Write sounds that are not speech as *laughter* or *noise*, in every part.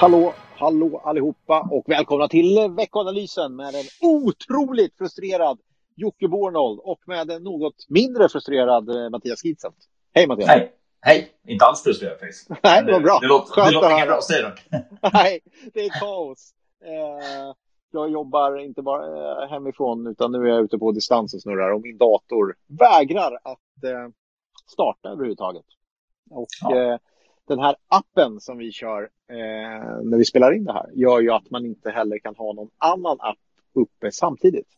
Hallå, hallå allihopa och välkomna till veckoanalysen med en otroligt frustrerad Jocke Bornold och med en något mindre frustrerad eh, Mattias Gidsent. Hej Mattias! Hej! Hej! Inte alls frustrerad faktiskt. *laughs* Nej, det var bra. Det, det låter, det låter inget bra dig dock. *laughs* *laughs* Nej, det är kaos. Eh, jag jobbar inte bara eh, hemifrån utan nu är jag ute på distans och snurrar och min dator vägrar att eh, starta överhuvudtaget. Och ja. eh, den här appen som vi kör eh, när vi spelar in det här gör ju att man inte heller kan ha någon annan app uppe samtidigt.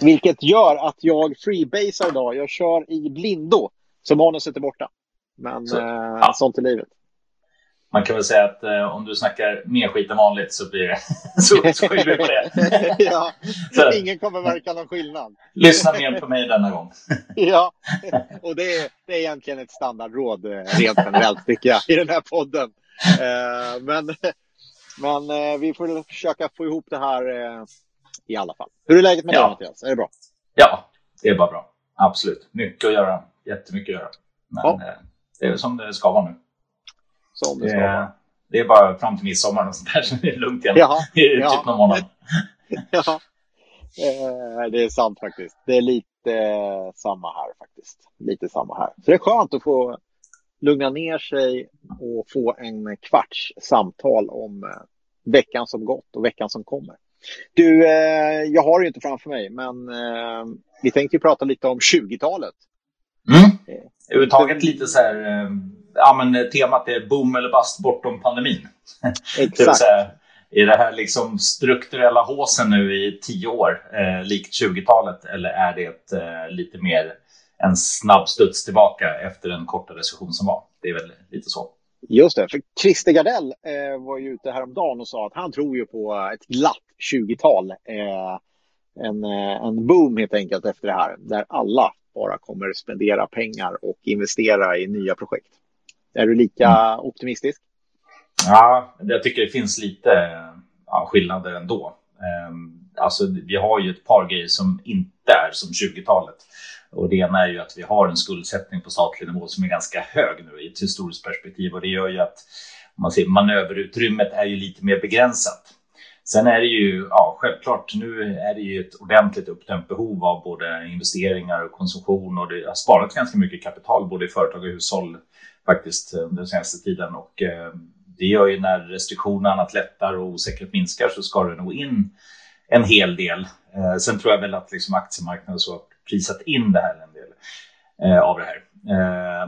Vilket gör att jag freebasar idag. Jag kör i blindo, så manuset är borta. Men så, eh, ja. sånt är livet. Man kan väl säga att eh, om du snackar mer skit än vanligt så blir det *laughs* så, så skyller du på det. *laughs* ja, så, ingen kommer märka någon skillnad. Lyssna mer på mig denna gång. *laughs* ja, och det är, det är egentligen ett standardråd eh, rent generellt tycker jag i den här podden. Eh, men men eh, vi får försöka få ihop det här eh, i alla fall. Hur är läget med ja. dig Mattias? Är det bra? Ja, det är bara bra. Absolut. Mycket att göra. Jättemycket att göra. Men ja. Eh, det är som det ska vara nu. Som det, ska vara. det är bara fram till midsommar och sånt där, *laughs* så det är lugnt igen. Jaha, I typ ja. någon månad. *laughs* ja, eh, det är sant faktiskt. Det är lite eh, samma här faktiskt. Lite samma här. Så det är skönt att få lugna ner sig och få en kvarts samtal om eh, veckan som gått och veckan som kommer. Du, jag har det inte framför mig, men vi tänkte prata lite om 20-talet. Mm. Överhuvudtaget lite så här ja, men temat är boom eller bust bortom pandemin. *laughs* Exakt. det säga, är det här liksom strukturella håsen nu i tio år, eh, likt 20-talet, eller är det eh, lite mer en snabb studs tillbaka efter den korta recession som var? Det är väl lite så. Just det, för Christer Gardell eh, var ju ute häromdagen och sa att han tror ju på ett glatt 20-tal. Eh, en, eh, en boom helt enkelt efter det här, där alla bara kommer spendera pengar och investera i nya projekt. Är du lika mm. optimistisk? Ja, jag tycker det finns lite ja, skillnader ändå. Ehm, alltså, vi har ju ett par grejer som inte är som 20-talet. Och det ena är ju att vi har en skuldsättning på statlig nivå som är ganska hög nu i ett historiskt perspektiv och det gör ju att man ser, manöverutrymmet är ju lite mer begränsat. Sen är det ju, ja självklart, nu är det ju ett ordentligt uppdämt behov av både investeringar och konsumtion och det har sparats ganska mycket kapital både i företag och hushåll faktiskt under den senaste tiden. Och eh, det gör ju när restriktioner annat lättar och osäkerhet minskar så ska det nog in en hel del. Eh, sen tror jag väl att liksom aktiemarknaden så har prisat in det här en del eh, av det här.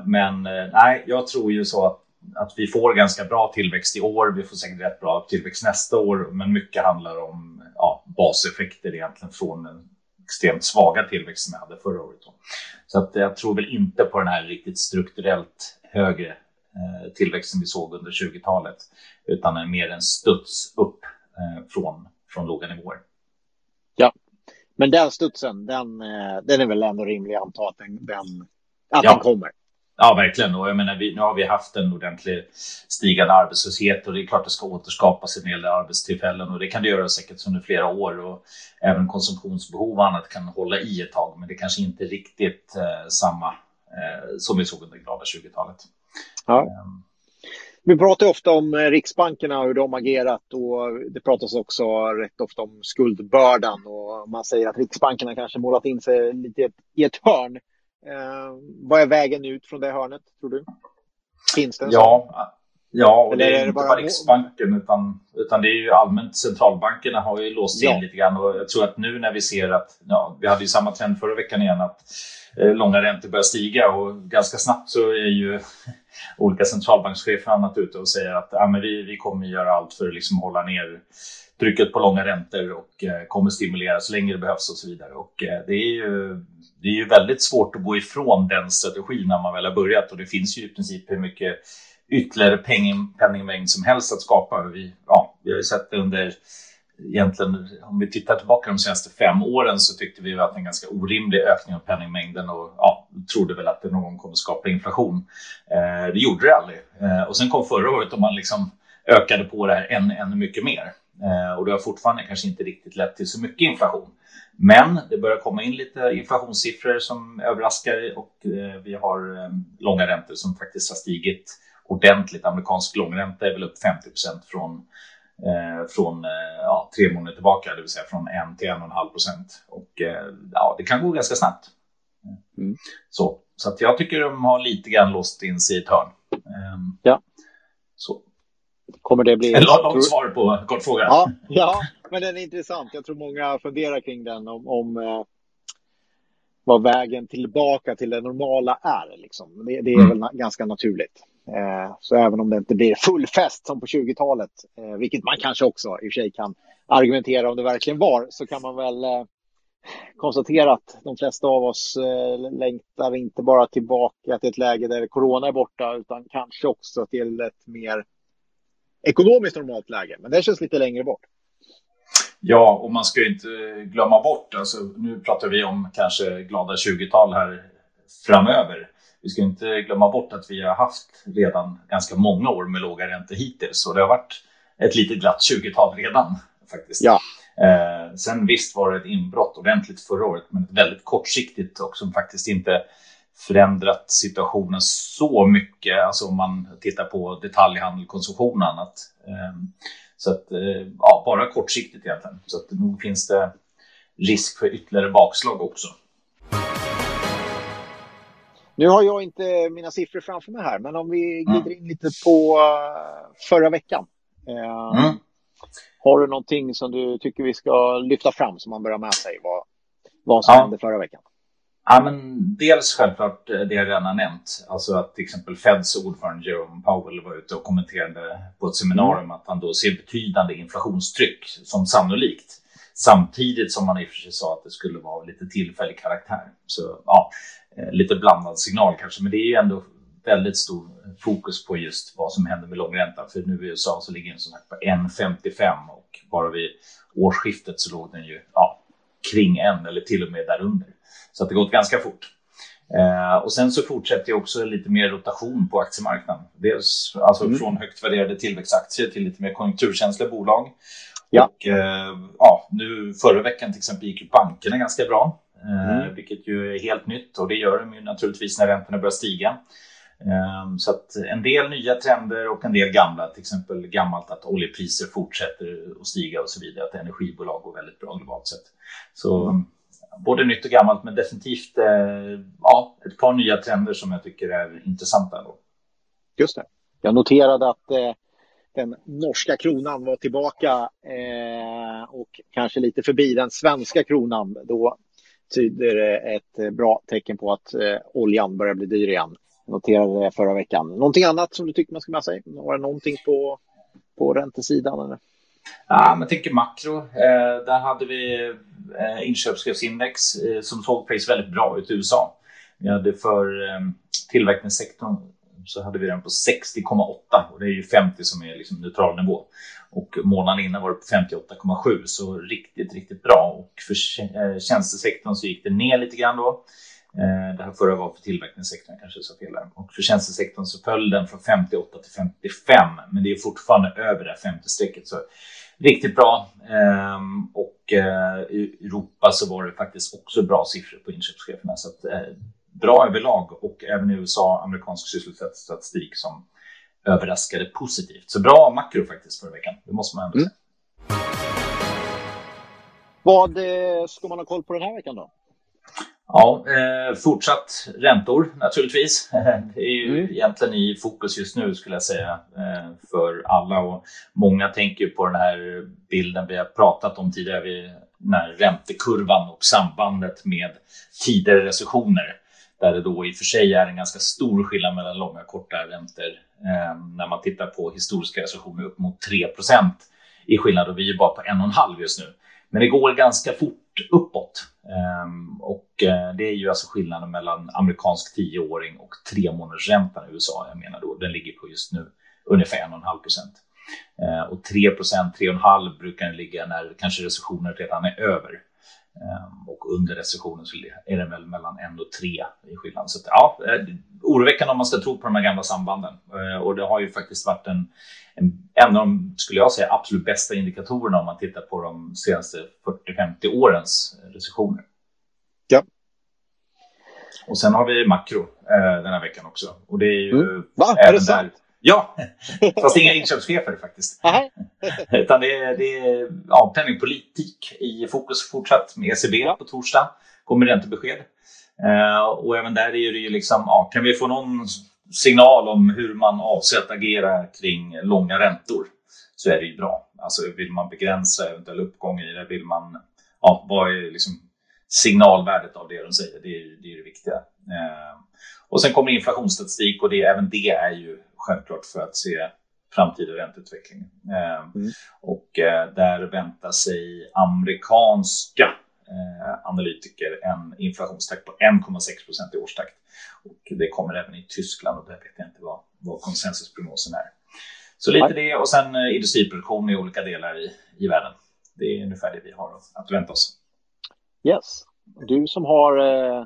Men nej, jag tror ju så att, att vi får ganska bra tillväxt i år. Vi får säkert rätt bra tillväxt nästa år, men mycket handlar om ja, baseffekter egentligen från den extremt svaga tillväxt som vi hade förra året. Så att jag tror väl inte på den här riktigt strukturellt högre eh, tillväxten vi såg under 20-talet, utan en mer en studs upp eh, från, från låga nivåer. Ja, men den studsen, den, eh, den är väl ändå rimlig att anta att den, den, att ja. den kommer. Ja, verkligen. Och jag menar, vi, nu har vi haft en ordentlig stigande arbetslöshet och det är klart det ska återskapas en hel del arbetstillfällen och det kan det göra säkert under flera år och även konsumtionsbehov och annat kan hålla i ett tag, men det kanske inte riktigt eh, samma som vi såg under glada 20-talet. Ja. Ehm. Vi pratar ofta om eh, Riksbankerna och hur de agerat och det pratas också rätt ofta om skuldbördan och man säger att Riksbankerna kanske målat in sig lite i ett hörn. Eh, vad är vägen ut från det hörnet, tror du? Finns det en ja? Ja, och Eller det är, inte bara Riksbanken utan, utan det är ju allmänt centralbankerna har ju låst in ja. lite grann och jag tror att nu när vi ser att, ja, vi hade ju samma trend förra veckan igen att Eh, långa räntor börjar stiga och ganska snabbt så är ju *laughs* olika centralbankschefer annat ute och säger att ja, men vi, vi kommer göra allt för att liksom hålla ner trycket på långa räntor och eh, kommer stimulera så länge det behövs och så vidare. Och eh, det är ju det är ju väldigt svårt att gå ifrån den strategin när man väl har börjat och det finns ju i princip hur mycket ytterligare penningmängd som helst att skapa. Vi, ja, vi har ju sett det under egentligen, om vi tittar tillbaka de senaste fem åren så tyckte vi att en ganska orimlig ökning av penningmängden och ja, trodde väl att det någon gång kommer skapa inflation. Eh, det gjorde det aldrig. Eh, och sen kom förra året och man liksom ökade på det här ännu, ännu mycket mer. Eh, och det har fortfarande kanske inte riktigt lett till så mycket inflation. Men det börjar komma in lite inflationssiffror som överraskar och eh, vi har eh, långa räntor som faktiskt har stigit ordentligt. Amerikansk långränta är väl upp 50 från, eh, från eh, ja, tre månader tillbaka, det vill säga från 1 till 1,5 procent. Och eh, ja, det kan gå ganska snabbt. Mm. Så, så att jag tycker de har lite grann låst in sig i ett hörn. Ehm, ja. Så. Kommer det bli... En långt svar på kort fråga. Ja, *laughs* ja, men den är intressant. Jag tror många funderar kring den om, om eh, vad vägen tillbaka till det normala är. Liksom. Det, det är mm. väl ganska naturligt. Eh, så även om det inte blir full fest som på 20-talet, eh, vilket man kanske också i och för sig kan argumentera om det verkligen var, så kan man väl eh, konstatera att de flesta av oss längtar inte bara tillbaka till ett läge där corona är borta, utan kanske också till ett mer ekonomiskt normalt läge. Men det känns lite längre bort. Ja, och man ska ju inte glömma bort, alltså, nu pratar vi om kanske glada 20-tal här framöver. Vi ska inte glömma bort att vi har haft redan ganska många år med låga räntor hittills och det har varit ett lite glatt 20-tal redan faktiskt. Ja. Eh, sen visst var det ett inbrott ordentligt förra året, men väldigt kortsiktigt och som faktiskt inte förändrat situationen så mycket, alltså om man tittar på detaljhandel, konsumtion och annat. Eh, så att, eh, ja, bara kortsiktigt egentligen. Så att nog finns det risk för ytterligare bakslag också. Nu har jag inte mina siffror framför mig här, men om vi glider mm. in lite på uh, förra veckan. Uh, mm. Har du någonting som du tycker vi ska lyfta fram som man börjar med sig? Vad, vad som ja. hände förra veckan? Ja, men dels självklart eh, det jag redan nämnt, alltså att till exempel Feds ordförande Jerome Powell var ute och kommenterade på ett seminarium mm. att han då ser betydande inflationstryck som sannolikt. Samtidigt som man i och för sig sa att det skulle vara lite tillfällig karaktär. Så ja, eh, lite blandad signal kanske, men det är ju ändå väldigt stor fokus på just vad som händer med långräntan. För nu i USA så ligger den som sagt på 1,55 och bara vid årsskiftet så låg den ju ja, kring en eller till och med därunder. Så att det gått ganska fort. Eh, och sen så fortsätter ju också lite mer rotation på aktiemarknaden. Dels alltså mm. från högt värderade tillväxtaktier till lite mer konjunkturkänsliga bolag. Ja. Och eh, ja, nu förra veckan till exempel gick ju bankerna ganska bra. Eh, mm. Vilket ju är helt nytt och det gör de ju naturligtvis när räntorna börjar stiga. Ehm, så att en del nya trender och en del gamla, till exempel gammalt att oljepriser fortsätter att stiga och så vidare, att energibolag går väldigt bra globalt sett. Så både nytt och gammalt, men definitivt eh, ja, ett par nya trender som jag tycker är intressanta. Då. Just det. Jag noterade att eh, den norska kronan var tillbaka eh, och kanske lite förbi den svenska kronan. Då tyder ett eh, bra tecken på att eh, oljan börjar bli dyr igen. Jag noterade det förra veckan. Någonting annat som du tycker man ska med sig? Var det någonting på, på räntesidan? Eller? Ja, men jag tänker makro. Eh, där hade vi eh, inköpschefsindex eh, som såg faktiskt väldigt bra ut i USA. Vi hade för eh, tillverkningssektorn så hade vi den på 60,8 och det är ju 50 som är liksom neutral nivå. Och månaden innan var det på 58,7 så riktigt, riktigt bra. Och för eh, tjänstesektorn så gick det ner lite grann då. Eh, det här förra var för tillverkningssektorn, kanske så fel där. Och för tjänstesektorn så föll den från 58 till 55, men det är fortfarande över det 50-strecket. Så riktigt bra. Ehm, och eh, i Europa så var det faktiskt också bra siffror på inköpscheferna. Så att, bra överlag och även i USA amerikansk sysselsättningsstatistik som överraskade positivt. Så bra makro faktiskt förra veckan, det måste man ändå mm. säga. Vad ska man ha koll på den här veckan då? Ja, eh, fortsatt räntor naturligtvis. *laughs* Det är ju mm. egentligen i fokus just nu skulle jag säga eh, för alla och många tänker på den här bilden vi har pratat om tidigare, vid den här räntekurvan och sambandet med tidigare recessioner där det då i och för sig är en ganska stor skillnad mellan långa och korta räntor eh, när man tittar på historiska recessioner upp mot 3% i skillnad och vi är bara på 1,5 just nu. Men det går ganska fort uppåt. Ehm, eh, och det är ju alltså skillnaden mellan amerikansk tioåring och tre månaders räntan i USA. Jag menar då, den ligger på just nu ungefär 1,5 procent. Eh, och 3 procent, 3,5 brukar den ligga när kanske recessionen redan är över. Ehm, och under recessionen så är den väl mellan 1 och 3 i skillnad. Så att, ja, eh, oroväckande om man ska tro på de här gamla sambanden. Och det har ju faktiskt varit en en av de, skulle jag säga, absolut bästa indikatorerna om man tittar på de senaste 40-50 årens recessioner. Ja. Och sen har vi makro eh, den här veckan också. Och det är ju mm. Va? Är det sant? Ja, fast inga inköpschefer faktiskt. *laughs* Utan det är, det är ja, penningpolitik i fokus fortsatt med ECB ja. på torsdag. kommer räntebesked. Uh, och även där är det ju liksom, ja, kan vi få någon signal om hur man avser att agera kring långa räntor så är det ju bra. Alltså vill man begränsa eventuell uppgång i det, vill man, ja, vad är liksom signalvärdet av det de säger? Det är det, är det viktiga. Uh, och sen kommer inflationsstatistik och det, även det är ju självklart för att se framtida ränteutveckling. Eh, mm. Och eh, där väntar sig amerikanska eh, analytiker en inflationstakt på 1,6 procent i årstakt. Och det kommer även i Tyskland och där vet jag inte vad, vad konsensusprognosen är. Så lite det och sen industriproduktion i olika delar i, i världen. Det är ungefär det vi har att vänta oss. Yes. Du som har eh,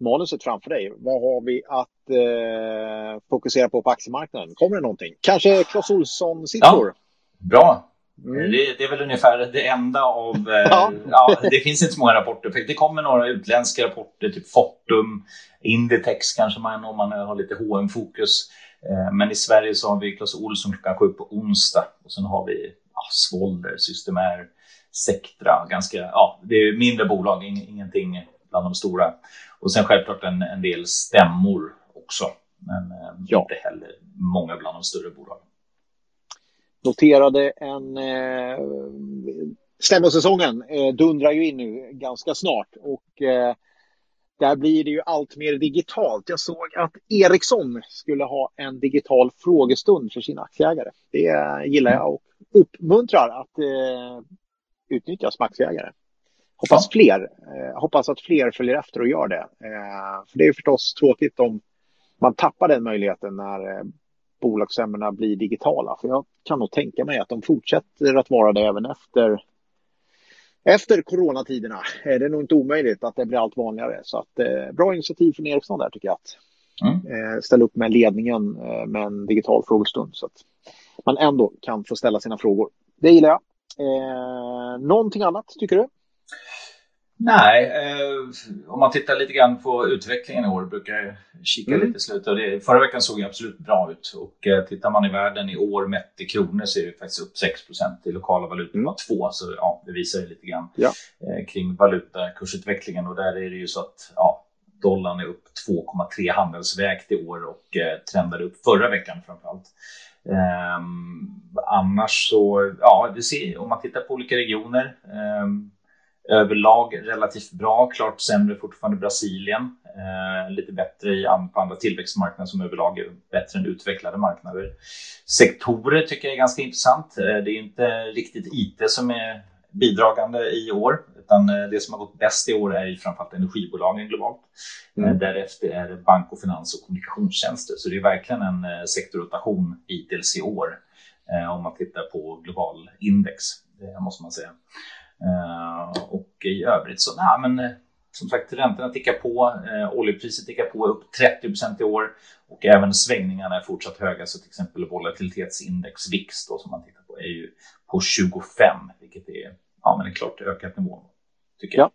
manuset framför dig. Vad har vi att eh, fokusera på på aktiemarknaden? Kommer det någonting? Kanske Clas Ohlson-siffror? Ja, bra. Mm. Det, det, är väl ungefär det enda av... Eh, *laughs* ja. ja. det finns inte så många rapporter. Det kommer några utländska rapporter, typ Fortum, Inditex kanske man om man har lite hm fokus eh, Men i Sverige så har vi Clas Ohlson klockan sju på onsdag och sen har vi ja, Svolder, Systemair, Sectra. Ganska, ja, det är mindre bolag, ingenting bland de stora. Och sen självklart en, en del stämmor också. Men eh, ja. inte heller många bland de större bolagen. Noterade en eh, stämmosäsongen eh, dundrar ju in nu ganska snart och eh, där blir det ju allt mer digitalt. Jag såg att Ericsson skulle ha en digital frågestund för sina aktieägare. Det gillar jag och uppmuntrar att eh, utnyttja som aktieägare. Hoppas, fler, eh, hoppas att fler följer efter och gör det. Eh, för det är förstås tråkigt om man tappar den möjligheten när eh, bolagsstämmorna blir digitala. För jag kan nog tänka mig att de fortsätter att vara det även efter efter coronatiderna. Det är nog inte omöjligt att det blir allt vanligare. Så att, eh, bra initiativ från Ericsson där tycker jag. Att, mm. eh, ställa upp med ledningen eh, med en digital frågestund så att man ändå kan få ställa sina frågor. Det gillar jag. Eh, någonting annat tycker du? Nej, eh, om man tittar lite grann på utvecklingen i år, brukar jag kika mm. lite i slutet. Och det, förra veckan såg det absolut bra ut och eh, tittar man i världen i år mätt i kronor så är det faktiskt upp 6% i lokala valutor mm. 2 så ja, det visar ju lite grann ja. eh, kring valutakursutvecklingen och där är det ju så att ja, dollarn är upp 2,3 handelsvägt i år och eh, trendade upp förra veckan framförallt. Um, annars så, ja, det ser, om man tittar på olika regioner um, överlag relativt bra, klart sämre fortfarande Brasilien. Eh, lite bättre i, på andra tillväxtmarknader som överlag är bättre än utvecklade marknader. Sektorer tycker jag är ganska intressant. Eh, det är inte riktigt IT som är bidragande i år, utan eh, det som har gått bäst i år är framförallt energibolagen globalt. Mm. Eh, därefter är det bank och finans och kommunikationstjänster. Så det är verkligen en eh, sektorrotation hittills i år om man tittar på global index, det måste man säga. Eh, och i övrigt så, nej, men eh, som sagt, räntorna tickar på, eh, oljepriset tickar på upp 30 procent i år och även svängningarna är fortsatt höga. Så till exempel volatilitetsindex VIX då, som man tittar på är ju på 25, vilket är ja, men en klart ökat nivå. Tycker jag.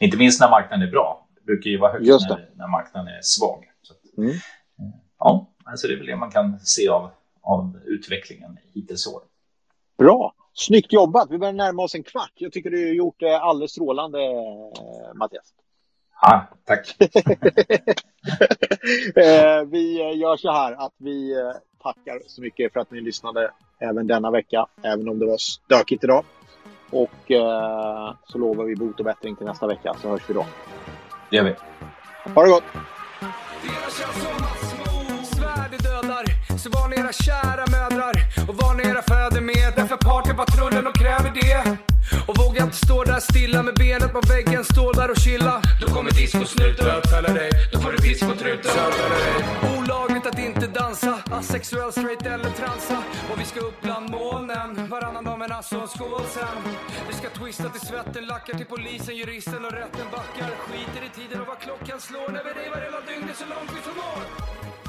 Inte minst när marknaden är bra. Det brukar ju vara högt när, när marknaden är svag. Att, mm. Ja, alltså det är väl det man kan se av, av utvecklingen hittills i år. Bra. Snyggt jobbat. Vi börjar närma oss en kvart. Jag tycker du har gjort det alldeles strålande, Mattias. Ja, tack. *laughs* Eh, vi gör så här att vi eh, tackar så mycket för att ni lyssnade även denna vecka, även om det var stökigt idag. Och eh, så lovar vi bot och bättring till nästa vecka, så hörs vi då. Det gör vi. Ha det gott! Så var era kära mödrar var era fäder med. Därför partypatrullen och kräver det. Och vågar inte stå där stilla med benet på väggen, stå där och chilla. Då kommer discosnuten. Bötfäller dig. Då får du pisk på dig Olagligt att inte dansa, asexuell, straight eller transa. Och vi ska upp bland molnen, varannan dag men alltså en skål sen. Vi ska twista till svetten, lackar till polisen, juristen och rätten backar. Skiter i tiden och vad klockan slår när vi revar hela dygnet så långt vi förmår.